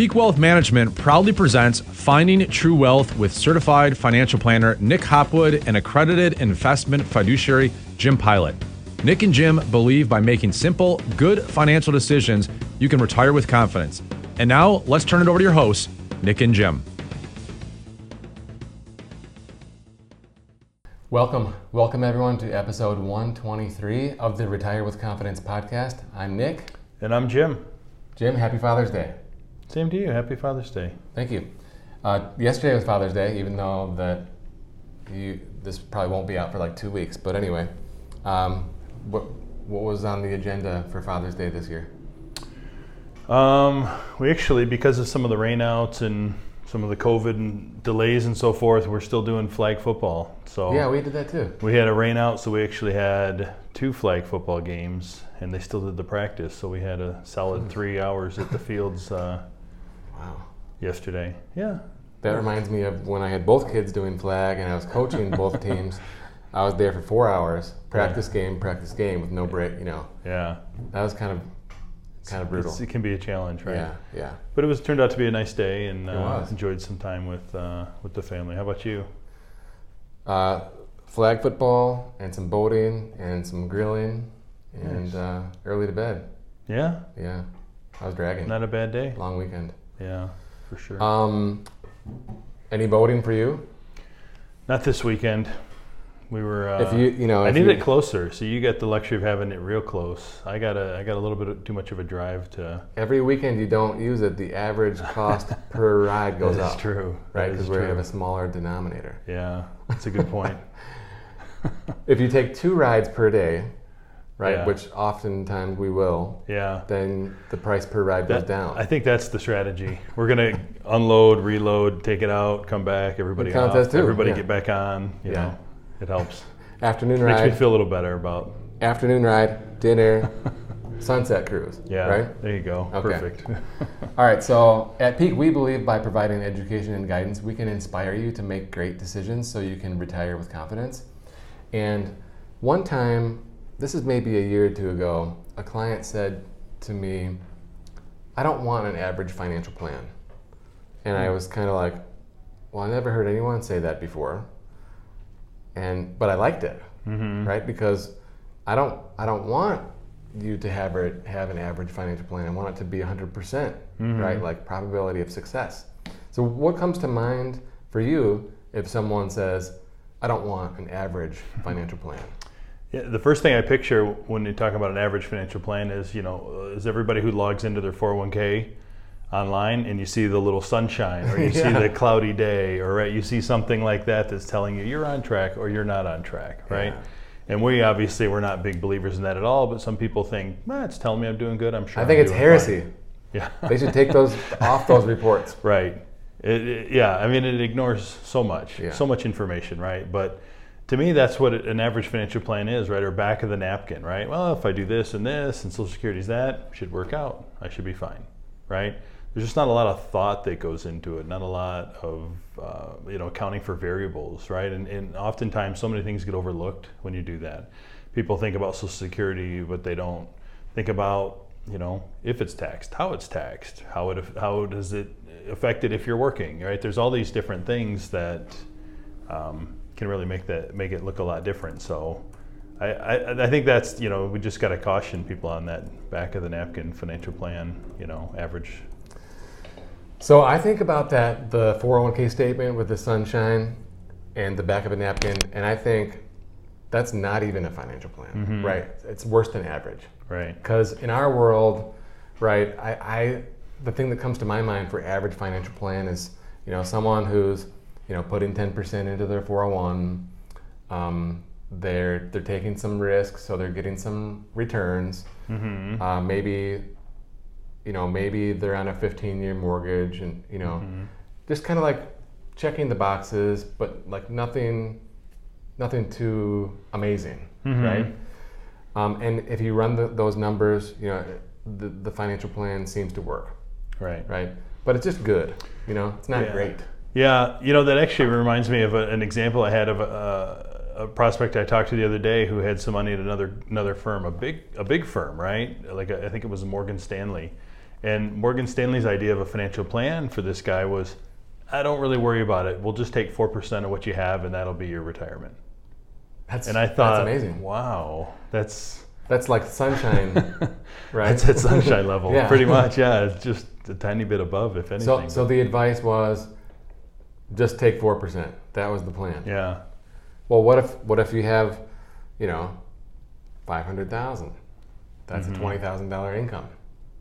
Peak Wealth Management proudly presents Finding True Wealth with certified financial planner Nick Hopwood and accredited investment fiduciary Jim Pilot. Nick and Jim believe by making simple, good financial decisions, you can retire with confidence. And now, let's turn it over to your hosts, Nick and Jim. Welcome, welcome everyone to episode 123 of the Retire with Confidence podcast. I'm Nick. And I'm Jim. Jim, happy Father's Day. Same to you. Happy Father's Day. Thank you. Uh, yesterday was Father's Day, even though that you this probably won't be out for like two weeks. But anyway, um, what what was on the agenda for Father's Day this year? Um, we actually, because of some of the rainouts and some of the COVID and delays and so forth, we're still doing flag football. So yeah, we did that too. We had a rainout, so we actually had two flag football games, and they still did the practice. So we had a solid three hours at the fields. Uh, Wow. yesterday. Yeah. That reminds me of when I had both kids doing flag and I was coaching both teams. I was there for four hours, practice game, practice game with no break. You know, Yeah. that was kind of kind of brutal. It's- it can be a challenge, right? Yeah, yeah. But it was turned out to be a nice day, and uh, enjoyed some time with uh, with the family. How about you? Uh, flag football and some boating and some grilling and Nice. uh, early to bed. Yeah. Yeah, I was dragging. Not a bad day. Long weekend. Yeah, for sure. Um, any boating for you? Not this weekend. We were. Uh, if you, you know, I need you, it closer, so you get the luxury of having it real close. I got a, I got a little bit of, too much of a drive to. every weekend you don't use it, the average cost per ride goes up. That is true. Right, because we have a smaller denominator. Yeah, that's a good point. If you take two rides per day, right, Yeah. which oftentimes we will, yeah. then the price per ride goes down. I think that's the strategy. We're gonna unload, reload, take it out, come back. Everybody counts off, two, Everybody yeah. get back on. You Yeah. know, it helps. afternoon ride Makes me feel a little better about. afternoon ride, dinner, sunset cruise. Yeah. Right. There you go. Okay. Perfect. All right, so at Peak, we believe by providing education and guidance, we can inspire you to make great decisions so you can retire with confidence. And one time, this is maybe a year or two ago, a client said to me, I don't want an average financial plan. And I was kind of like, well, I never heard anyone say that before. And but I liked it, hmm right? Because I don't I don't want you to have a, have an average financial plan. I want it to be 100%, percent Mhm. right? Like probability of success. So what comes to mind for you if someone says, "I don't want an average financial plan"? Yeah, the first thing I picture when you talk about an average financial plan is, you know, is everybody who logs into their 401k online and you see the little sunshine or you see the cloudy day or right, you see something like that that's telling you you're on track or you're not on track, right? Yeah. And we obviously we're not big believers in that at all, but some people think, "Ah, it's telling me I'm doing good. I'm sure." I I'm think it's doing heresy. fine." Yeah. They should take those off those reports. Right. It, it- yeah, I mean, it ignores so much, Yeah. so much information, right? But to me, that's what an average financial plan is, right? Or back of the napkin, right? Well, if I do this and this and Social Security's that, should work out. I should be fine, right? There's just not a lot of thought that goes into it, not a lot of, uh, you know, accounting for variables, right? And, and oftentimes, so many things get overlooked when you do that. People think about Social Security, but they don't think about you know if it's taxed how it's taxed how it how does it affect it if you're working right there's all these different things that um, can really make that make it look a lot different so I, I, I think that's you know we just got to caution people on that back of the napkin financial plan you know average So I think about that the 401k statement with the sunshine and the back of a napkin, and I think that's not even a financial plan, Mhm. right? It's worse than average. right Because in our world, right, I, I the thing that comes to my mind for average financial plan is, you know, someone who's, you know, putting 10% into their 401. Um, they're they're taking some risks, so they're getting some returns. mm-hmm. Uh, maybe, you know, maybe they're on a 15-year mortgage, and you know, Mhm. just kind of like checking the boxes, but like nothing, nothing too amazing, Mhm. right? Um, and if you run the, those numbers, you know, the, the financial plan seems to work, right right? But it's just good, you know. It's not Yeah. great. Yeah, you know that actually reminds me of a, an example I had of a, a prospect I talked to the other day who had some money at another another firm, a big a big firm, right? Like a, I think it was Morgan Stanley, And Morgan Stanley's idea of a financial plan for this guy was, I don't really worry about it. We'll just take four percent of what you have, and that'll be your retirement. That's And I thought, that's amazing. wow, that's That's like sunshine, right? that's at sunshine level, Yeah. pretty much. Yeah, it's just a tiny bit above, if anything. So, so the advice was, just take four percent. That was the plan. yeah, Well, what if what if you have, you know, five hundred thousand? That's Mm-hmm. a twenty thousand dollar income.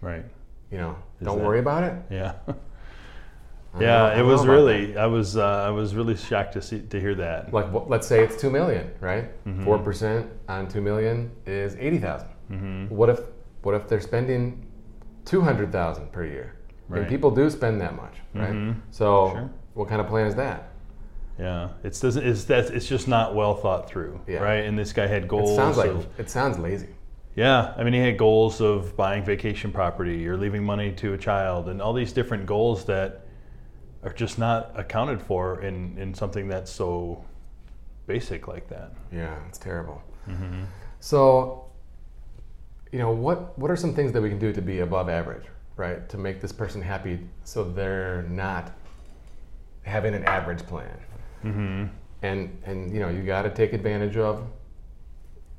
right. You know, Is don't that- worry about it. Yeah. Don't know- Yeah, it was really. I was. Uh, I was really shocked to see to hear that. that. like what, let's say it's two million, right? Mm-hmm. 4 percent on two million is 80,000. Mm-hmm. What if what if they're spending two hundred thousand per year? Right. And people do spend that much, right? Mhm. So Sure. what kind of plan is that? Yeah, it's doesn't. It's that. It's just not well thought through, Yeah. right? And this guy had goals. It sounds like of, it sounds lazy. yeah, I mean, he had goals of buying vacation property or leaving money to a child, and all these different goals that are just not accounted for in in something that's so basic like that. Yeah, it's terrible. Mm-hmm. So, you know, what what are some things that we can do to be above average, right? To make this person happy, so they're not having an average plan. Mm-hmm. And and you know, you got to take advantage of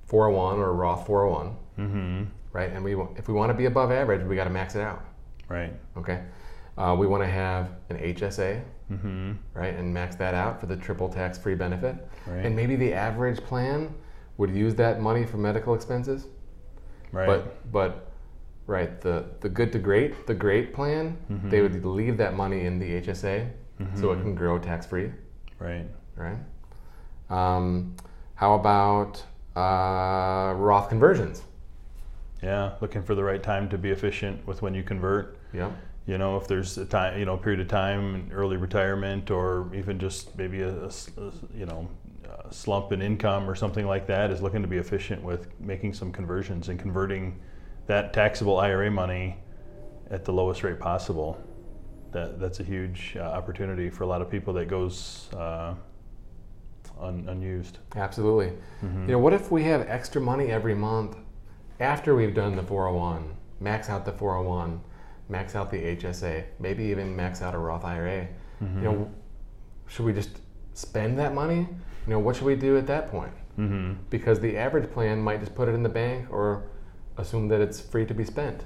401 or Roth 401, Mm-hmm. right? And we if we want to be above average, we got to max it out. Right. Okay. Uh, we want to have an HSA, Mm-hmm. right, and max that out for the triple tax-free benefit. Right. And maybe the average plan would use that money for medical expenses. Right. But but right, the the good to great, the great plan, Mm-hmm. they would leave that money in the HSA so it can grow tax free, right. right? Um, how about uh, Roth conversions? Yeah, looking for the right time to be efficient with when you convert. Yep. You know, if there's a time, you know, period of time, early retirement, or even just maybe a you know, a slump in income or something like that, is looking to be efficient with making some conversions and converting that taxable IRA money at the lowest rate possible. That that's a huge uh, opportunity for a lot of people that goes uh, un, unused. Absolutely. You know, what if we have extra money every month after we've done the 401, max out the 401, max out the HSA, maybe even max out a Roth IRA? You know, should we just spend that money? You know, what should we do at that point? Mm-hmm. Because the average plan might just put it in the bank or assume that it's free to be spent.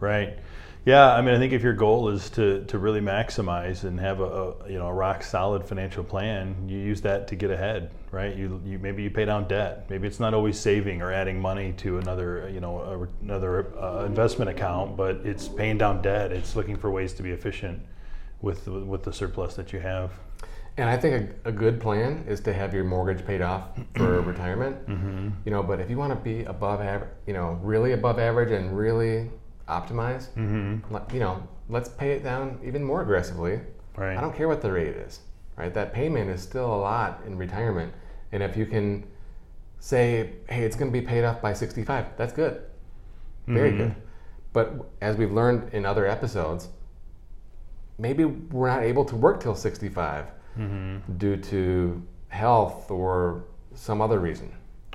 Right. Yeah, I mean, I think if your goal is to, to really maximize and have a, a you know a rock solid financial plan, you use that to get ahead, right? You, you maybe you pay down debt. Maybe it's not always saving or adding money to another you know a, another uh, investment account, but it's paying down debt. It's looking for ways to be efficient with with the surplus that you have. And I think a, a good plan is to have your mortgage paid off for retirement. Mm-hmm. You know, but if you want to be above average, you know, really above average and really optimize, Mm-hmm. let- you know, let's pay it down even more aggressively. Right. I don't care what the rate is, right? That payment is still a lot in retirement. And if you can say, hey, it's going to be paid off by 65, that's good. Very Mhm. good. But as we've learned in other episodes, maybe we're not able to work till 65 Mm-hmm. due to health or some other reason,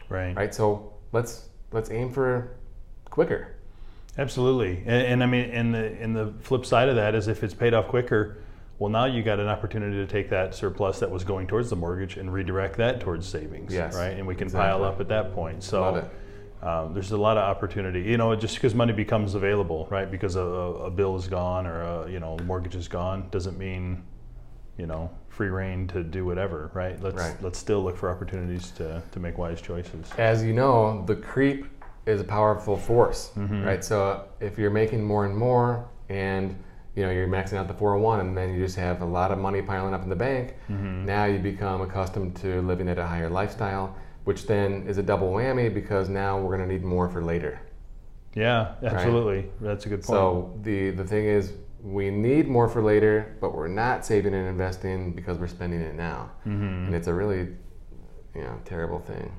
Right. right? So let's let's aim for quicker. Absolutely, and, and I mean, and the and the flip side of that is if it's paid off quicker, well, now you got an opportunity to take that surplus that was going towards the mortgage and redirect that towards savings, Yes, right? And we can exactly. pile up at that point. So. Um, there's a lot of opportunity. You know, just because money becomes available, right? Because a, a, a bill is gone or a, you know, mortgage is gone, doesn't mean, you know, free reign to do whatever, right? Let's Right. let's still look for opportunities to to make wise choices. As you know, the creep is a powerful force, Mm-hmm. right? So if you're making more and more, and you know you're maxing out the 401, and then you just have a lot of money piling up in the bank, Mm-hmm. now you become accustomed to living at a higher lifestyle, which then is a double whammy because now we're going to need more for later. Yeah, absolutely. That's a good point. So the the thing is, we need more for later, but we're not saving and investing because we're spending it now, Mhm. and it's a really, you know, terrible thing.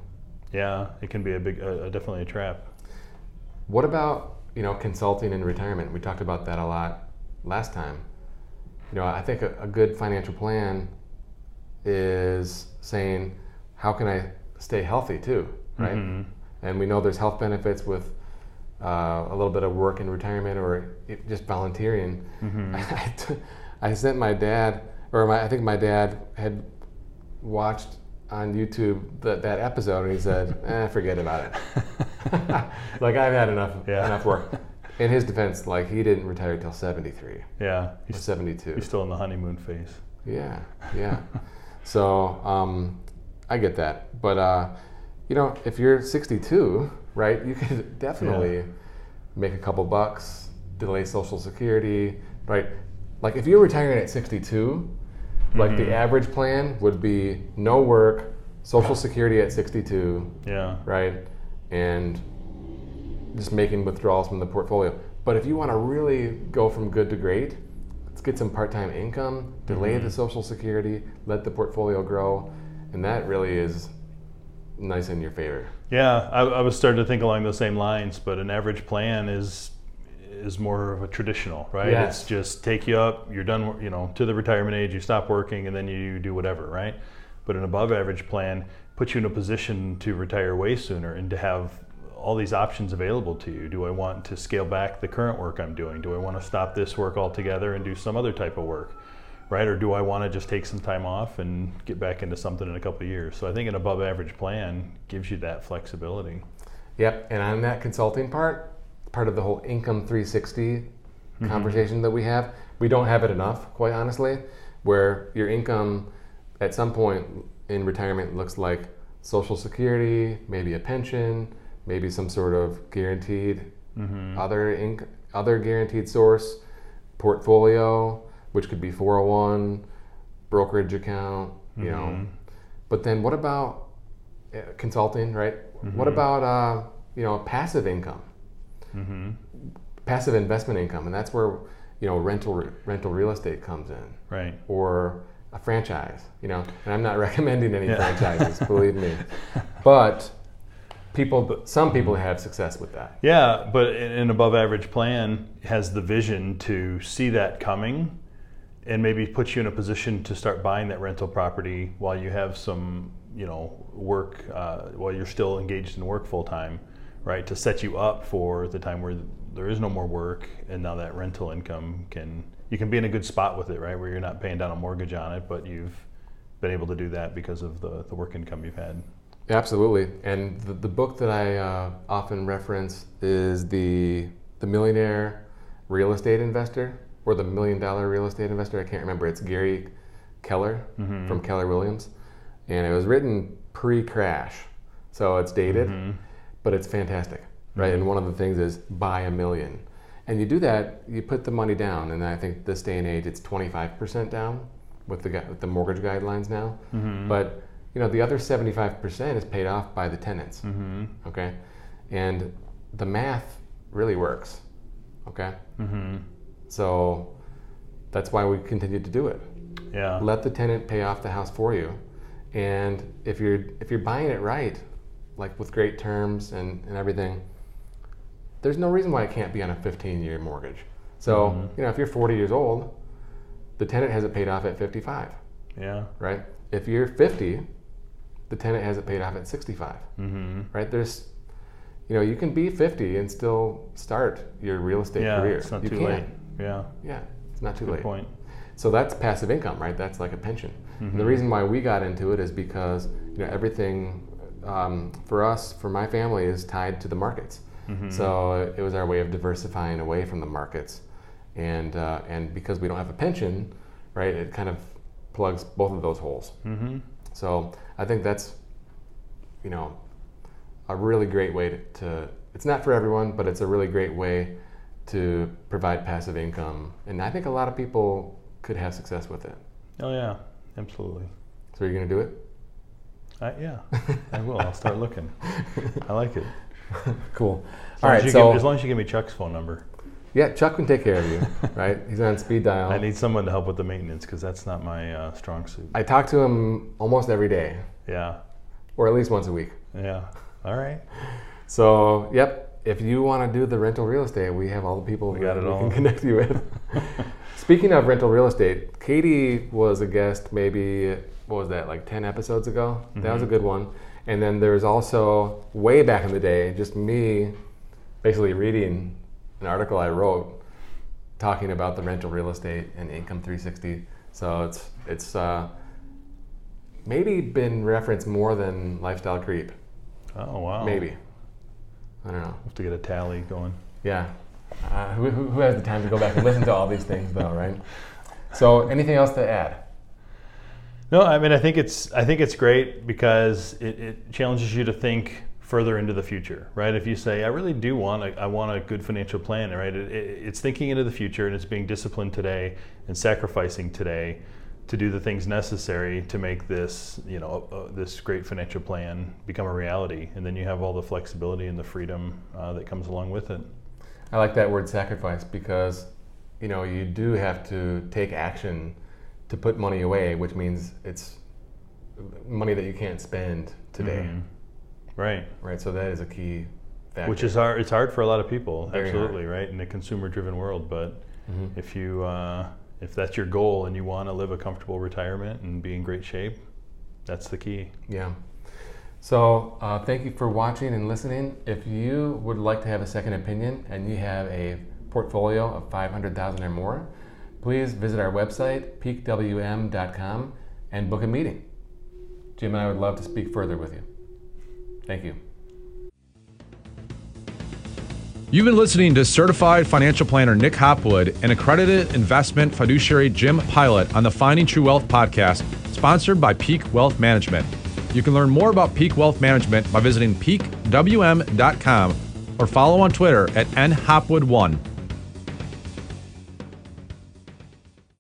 Yeah, it can be a big, uh, definitely a trap. What about you know consulting in retirement? We talked about that a lot last time. You know, I think a, a good financial plan is saying, how can I stay healthy too, right? Mhm. And we know there's health benefits with uh, a little bit of work in retirement or just volunteering, Mm-hmm. I, t- I sent my dad, or my, I think my dad had watched on YouTube that that episode, and he said, "Eh, forget about it. like I've had enough Yeah. enough work." In his defense, like he didn't retire till seventy three Yeah, he's, seventy two. he's still in the honeymoon phase. Yeah, yeah. so um, I get that, but uh, you know, if you're 62, right, you could definitely make a couple bucks, delay Social Security, right? Like if you're retiring at 62, like the mm-hmm. average plan would be no work, Social Security at 62, Yeah, right, and just making withdrawals from the portfolio. But if you want to really go from good to great, let's get some part-time income, delay the mm-hmm. Social Security, let the portfolio grow, and that really is nice in your favor. Yeah. I, I was starting to think along those same lines, but an average plan is is more of a traditional, right? Yes. It's just take you up, you're done, you know, to the retirement age, you stop working, and then you do whatever, right? But an above average plan puts you in a position to retire way sooner and to have all these options available to you. Do I want to scale back the current work I'm doing? Do I want to stop this work altogether and do some other type of work? Right? Or do I want to just take some time off and get back into something in a couple of years? So I think an above average plan gives you that flexibility. Yep, and on that consulting part, part of the whole income 360 mm-hmm. conversation that we have, we don't have it enough, quite honestly, where your income at some point in retirement looks like Social Security, maybe a pension, maybe some sort of guaranteed mm-hmm. other inc- other guaranteed source, portfolio, which could be 401, brokerage account, you know. But then what about uh, consulting, right? What about uh, you know passive income, passive investment income, and that's where you know rental rental real estate comes in, Right. or a franchise. You know, and I'm not recommending any Yeah. franchises, believe me, but people, some people have success with that. Yeah, but an above average plan has the vision to see that coming and maybe put you in a position to start buying that rental property while you have some, you know, work, uh, while you're still engaged in work full time, right? To set you up for the time where there is no more work and now that rental income can, you can be in a good spot with it, right? Where you're not paying down a mortgage on it, but you've been able to do that because of the, the work income you've had. Absolutely, and the, the book that I uh, often reference is the the Millionaire Real Estate Investor or the Million Dollar Real Estate Investor. I can't remember. It's Gary Keller from Keller Williams, and it was written pre-crash, so it's dated, but it's fantastic, right? And one of the things is buy a million, and you do that, you put the money down, and I think this day and age it's twenty five percent down with the with the mortgage guidelines now, but you know the other 75% is paid off by the tenants Mm-hmm. okay and the math really works okay Mm-hmm. So that's why we continue to do it Yeah. let the tenant pay off the house for you and if you're if you're buying it right like with great terms and, and everything there's no reason why it can't be on a 15 year mortgage so Mm-hmm. you know if you're 40 years old the tenant has it paid off at 55 Yeah. right if you're 50 the tenant has it paid off at 65 Mm-hmm. right there's you know you can be 50 and still start your real estate Yeah, career it's not you too can. late. Yeah, yeah it's not too good late point. so that's passive income right that's like a pension And Mm-hmm. the reason why we got into it is because you know everything um, for us for my family is tied to the markets Mm-hmm. so it was our way of diversifying away from the markets and uh, and because we don't have a pension right it kind of plugs both of those holes Mm-hmm. so I think that's, you know, a really great way to, to, it's not for everyone, but it's a really great way to provide passive income. And I think a lot of people could have success with it. Oh yeah, absolutely. So you're going to do it? I, yeah, I will. I'll start looking. I like it. Cool. All right. as, So, give, as long as you give me Chuck's phone number. yeah, Chuck can take care of you, right? He's on speed dial. I need someone to help with the maintenance because that's not my uh, strong suit. I talk to him almost every day, Yeah, or at least once a week. yeah. All right. So, yep, if you want to do the rental real estate, we have all the people We got that it we all. can connect you with. Speaking of rental real estate, Katie was a guest maybe, what was that, like 10 episodes ago? That Mm-hmm. was a good one. And then there's also, way back in the day, just me basically reading an article I wrote talking about the rental real estate and Income 360. So it's it's uh, maybe been referenced more than Lifestyle Creep. Oh wow. Maybe. I don't know. we have to get a tally going. Yeah. Uh, who, who has the time to go back and listen to all these things, though, right? So, anything else to add? No, I mean I think it's I think it's great because it, it challenges you to think further into the future, right? If you say I really do want a, I want a good financial plan, right? It, it, it's thinking into the future and it's being disciplined today and sacrificing today to do the things necessary to make this you know uh, this great financial plan become a reality, and then you have all the flexibility and the freedom uh, that comes along with it. I like that word sacrifice because you know you do have to take action to put money away, which means it's money that you can't spend today. Mm-hmm. Right. Right. So that is a key factor. Which is hard. It's hard for a lot of people. Very absolutely, right? In a consumer-driven world, but Mhm. if you uh, if that's your goal and you want to live a comfortable retirement and be in great shape, that's the key. Yeah. So uh, thank you for watching and listening. If you would like to have a second opinion and you have a portfolio of 500,000 or more, please visit our website, peakwm.com, and book a meeting. Jim and I would love to speak further with you. Thank you. You've been listening to certified financial planner Nick Hopwood and accredited investment fiduciary Jim Pilot on the Finding True Wealth podcast, sponsored by Peak Wealth Management. You can learn more about Peak Wealth Management by visiting peakwm.com or follow on Twitter at nhopwood1.